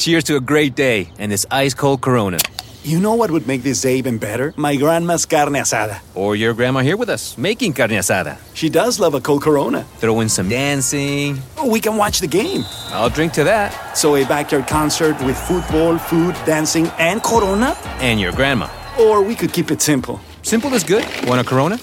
Cheers to a great day and this ice cold Corona. You know what would make this day even better? My grandma's carne asada. Or your grandma here with us, making carne asada. She does love a cold Corona. Throw in some dancing. Oh, we can watch the game. I'll drink to that. So a backyard concert with football, food, dancing, and Corona? And your grandma. Or we could keep it simple. Simple is good. Want a Corona?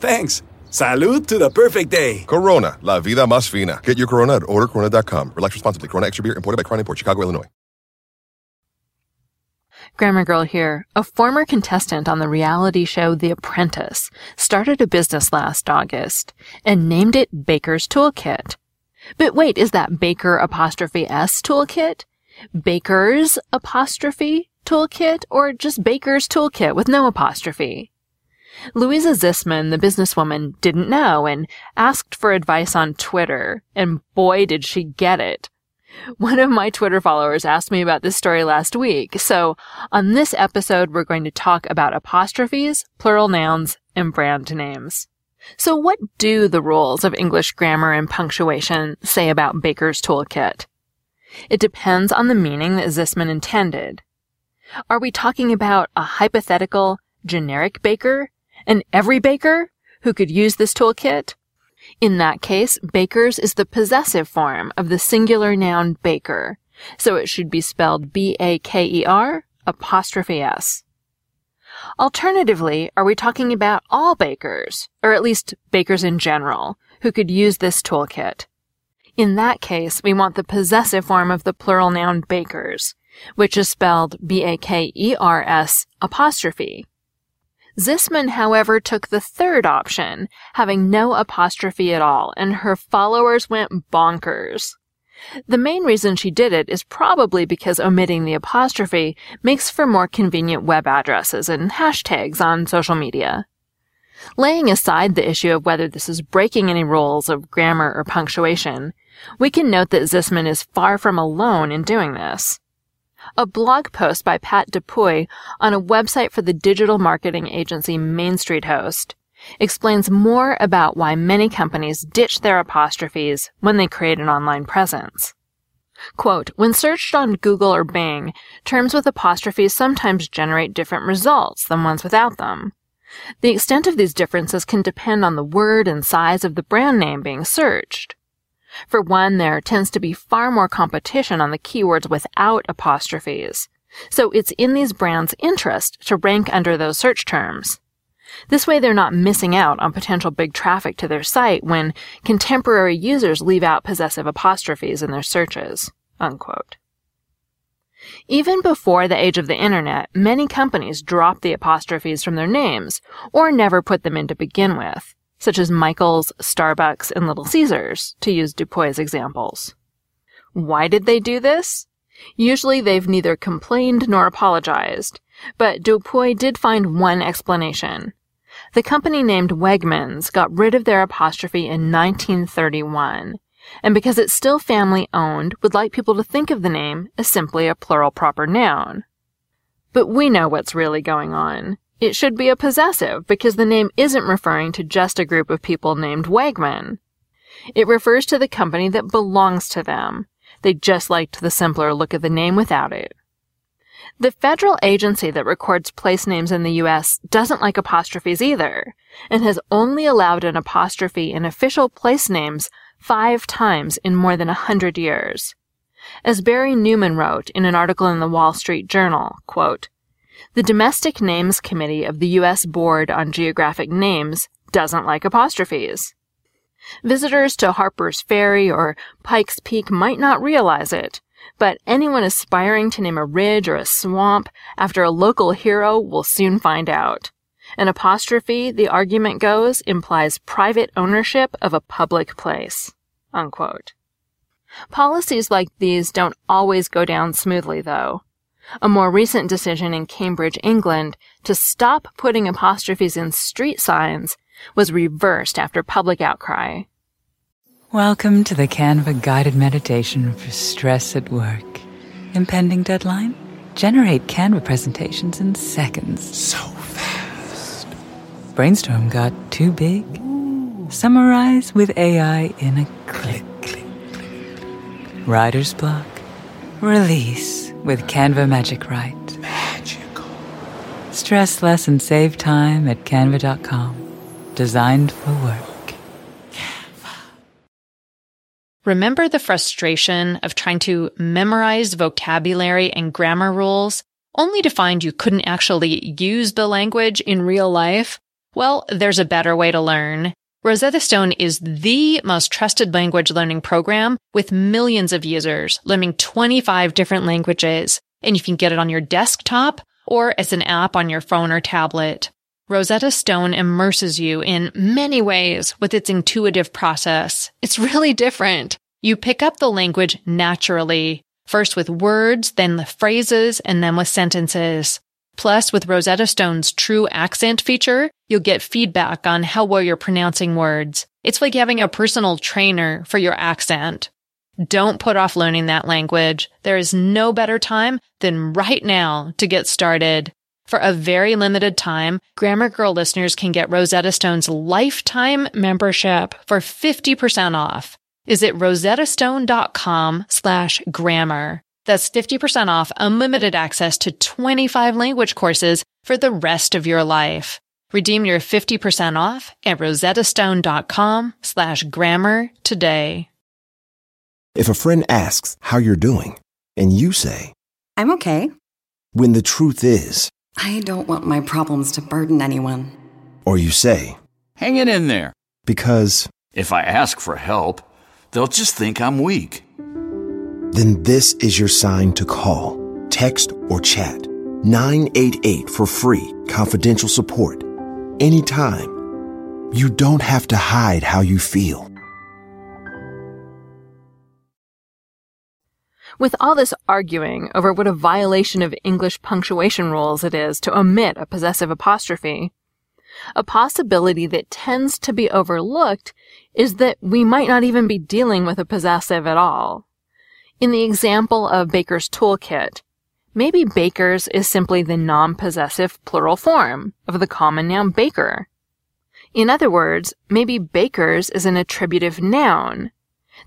Thanks. Salud to the perfect day. Corona, la vida más fina. Get your Corona at ordercorona.com. Relax responsibly. Corona Extra Beer imported by Crown Import, Chicago, Illinois. Grammar Girl here. A former contestant on the reality show The Apprentice started a business last August and named it Baker's Toolkit. But wait, is that Baker apostrophe S toolkit? Baker's apostrophe toolkit or just Baker's toolkit with no apostrophe? Louisa Zissman, the businesswoman, didn't know and asked for advice on Twitter, and boy did she get it. One of my Twitter followers asked me about this story last week, so on this episode we're going to talk about apostrophes, plural nouns, and brand names. So what do the rules of English grammar and punctuation say about Baker's toolkit? It depends on the meaning that Zissman intended. Are we talking about a hypothetical, generic baker? An every baker who could use this toolkit? In that case, bakers is the possessive form of the singular noun baker, so it should be spelled B-A-K-E-R apostrophe S. Alternatively, are we talking about all bakers, or at least bakers in general, who could use this toolkit? In that case, we want the possessive form of the plural noun bakers, which is spelled B-A-K-E-R-S apostrophe. Zissman, however, took the third option, having no apostrophe at all, and her followers went bonkers. The main reason she did it is probably because omitting the apostrophe makes for more convenient web addresses and hashtags on social media. Laying aside the issue of whether this is breaking any rules of grammar or punctuation, we can note that Zissman is far from alone in doing this. A blog post by Pat Dupuy on a website for the digital marketing agency Main Street Host explains more about why many companies ditch their apostrophes when they create an online presence. Quote, when searched on Google or Bing, terms with apostrophes sometimes generate different results than ones without them. The extent of these differences can depend on the word and size of the brand name being searched. For one, there tends to be far more competition on the keywords without apostrophes. So it's in these brands' interest to rank under those search terms. This way they're not missing out on potential big traffic to their site when contemporary users leave out possessive apostrophes in their searches. Unquote. Even before the age of the internet, many companies dropped the apostrophes from their names or never put them in to begin with, such as Michael's, Starbucks, and Little Caesars, to use Dupuy's examples. Why did they do this? Usually they've neither complained nor apologized, but Dupuy did find one explanation. The company named Wegmans got rid of their apostrophe in 1931, and because it's still family owned, would like people to think of the name as simply a plural proper noun. But we know what's really going on. It should be a possessive because the name isn't referring to just a group of people named Wegman. It refers to the company that belongs to them. They just liked the simpler look of the name without it. The federal agency that records place names in the U.S. doesn't like apostrophes either, and has only allowed an apostrophe in official place names five times in more than a hundred years. As Barry Newman wrote in an article in the Wall Street Journal, quote, the Domestic Names Committee of the U.S. Board on Geographic Names doesn't like apostrophes. Visitors to Harper's Ferry or Pikes Peak might not realize it, but anyone aspiring to name a ridge or a swamp after a local hero will soon find out. An apostrophe, the argument goes, implies private ownership of a public place. Unquote. Policies like these don't always go down smoothly, though. A more recent decision in Cambridge, England, to stop putting apostrophes in street signs was reversed after public outcry. Welcome to the Canva guided meditation for stress at work. Impending deadline? Generate Canva presentations in seconds. So fast. Brainstorm got too big? Summarize with AI in a click. click, click. Writer's block? Release with Canva Magic Write. Magical. Stress less and save time at canva.com. Designed for work. Remember the frustration of trying to memorize vocabulary and grammar rules only to find you couldn't actually use the language in real life? Well, there's a better way to learn. Rosetta Stone is the most trusted language learning program with millions of users learning 25 different languages. And you can get it on your desktop or as an app on your phone or tablet. Rosetta Stone immerses you in many ways with its intuitive process. It's really different. You pick up the language naturally, first with words, then the phrases, and then with sentences. Plus, with Rosetta Stone's true accent feature, you'll get feedback on how well you're pronouncing words. It's like having a personal trainer for your accent. Don't put off learning that language. There is no better time than right now to get started. For a very limited time, Grammar Girl listeners can get Rosetta Stone's lifetime membership for 50% off. Visit rosettastone.com slash grammar. That's 50% off unlimited access to 25 language courses for the rest of your life. Redeem your 50% off at rosettastone.com slash grammar today. If a friend asks how you're doing, and you say, I'm okay, when the truth is, I don't want my problems to burden anyone. or you say, Hang it in there. because, If I ask for help, they'll just think I'm weak. then this is your sign to call, text, or chat 988 for free, confidential support. Anytime. You don't have to hide how you feel. With all this arguing over what a violation of English punctuation rules it is to omit a possessive apostrophe, a possibility that tends to be overlooked is that we might not even be dealing with a possessive at all. In the example of Baker's toolkit, maybe Baker's is simply the non-possessive plural form of the common noun baker. In other words, maybe Baker's is an attributive noun,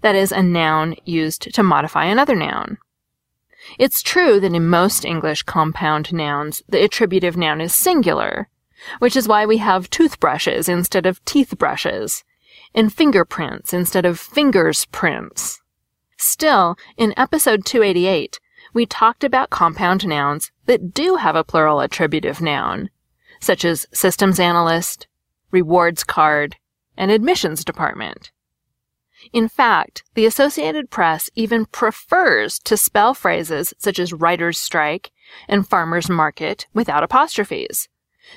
that is, a noun used to modify another noun. It's true that in most English compound nouns, the attributive noun is singular, which is why we have toothbrushes instead of teeth brushes, and fingerprints instead of fingers prints. Still, in episode 288, we talked about compound nouns that do have a plural attributive noun, such as systems analyst, rewards card, and admissions department. In fact, the Associated Press even prefers to spell phrases such as writer's strike and farmer's market without apostrophes.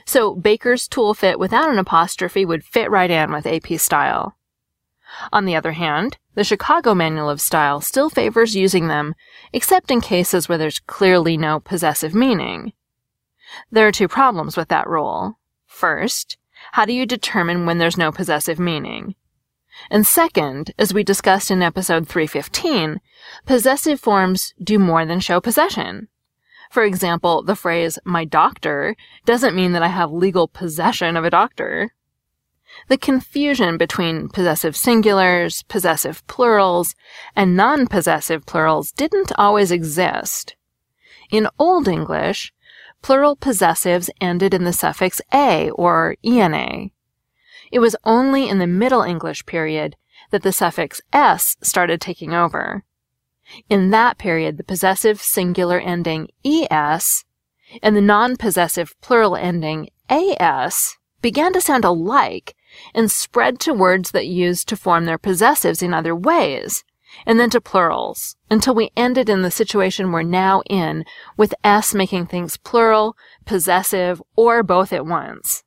So Baker's toolkit without an apostrophe would fit right in with AP style. On the other hand, the Chicago Manual of Style still favors using them, except in cases where there's clearly no possessive meaning. There are two problems with that rule. First, how do you determine when there's no possessive meaning? And second, as we discussed in episode 315, possessive forms do more than show possession. For example, the phrase, my doctor, doesn't mean that I have legal possession of a doctor. The confusion between possessive singulars, possessive plurals, and non-possessive plurals didn't always exist. In Old English, plural possessives ended in the suffix a or ena. It was only in the Middle English period that the suffix s started taking over. In that period, the possessive singular ending es and the non-possessive plural ending as began to sound alike and spread to words that used to form their possessives in other ways, and then to plurals, until we ended in the situation we're now in, with s making things plural, possessive, or both at once.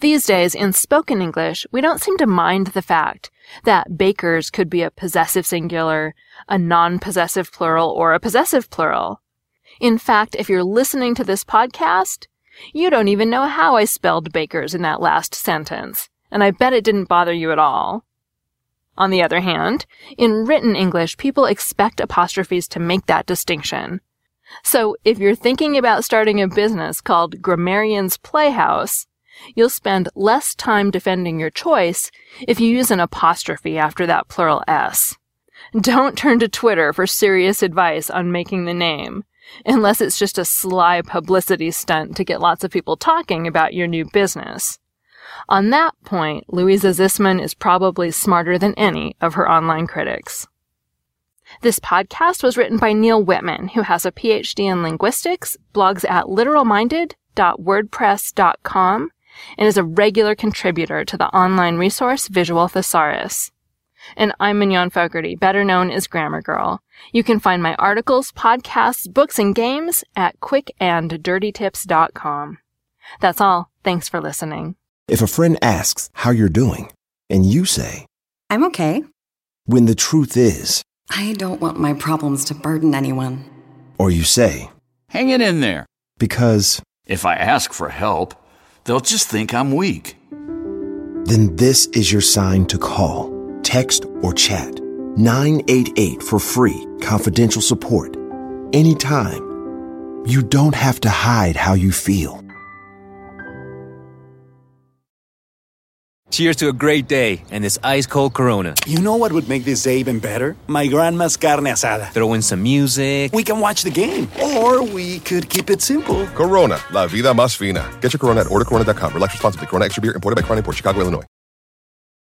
These days, in spoken English, we don't seem to mind the fact that bakers could be a possessive singular, a non-possessive plural, or a possessive plural. In fact, if you're listening to this podcast, you don't even know how I spelled bakers in that last sentence, and I bet it didn't bother you at all. On the other hand, in written English, people expect apostrophes to make that distinction. So if you're thinking about starting a business called Grammarian's Playhouse, you'll spend less time defending your choice if you use an apostrophe after that plural S. Don't turn to Twitter for serious advice on making the name, unless it's just a sly publicity stunt to get lots of people talking about your new business. On that point, Louisa Zissman is probably smarter than any of her online critics. This podcast was written by Neal Whitman, who has a PhD in linguistics, blogs at literalminded.wordpress.com, and is a regular contributor to the online resource Visual Thesaurus. And I'm Mignon Fogarty, better known as Grammar Girl. You can find my articles, podcasts, books, and games at quickanddirtytips.com. That's all. Thanks for listening. If a friend asks how you're doing, and you say, I'm okay. when the truth is, I don't want my problems to burden anyone. or you say, Hang it in there. because, If I ask for help, they'll just think I'm weak. then this is your sign to call, text, or chat 988 for free, confidential support. Anytime. You don't have to hide how you feel. Cheers to a great day and this ice cold Corona. You know what would make this day even better? My grandma's carne asada. Throw in some music. We can watch the game. Or we could keep it simple. Corona, la vida más fina. Get your Corona at ordercorona.com. Relax responsibly. Corona Extra Beer imported by Crown Port Chicago, Illinois.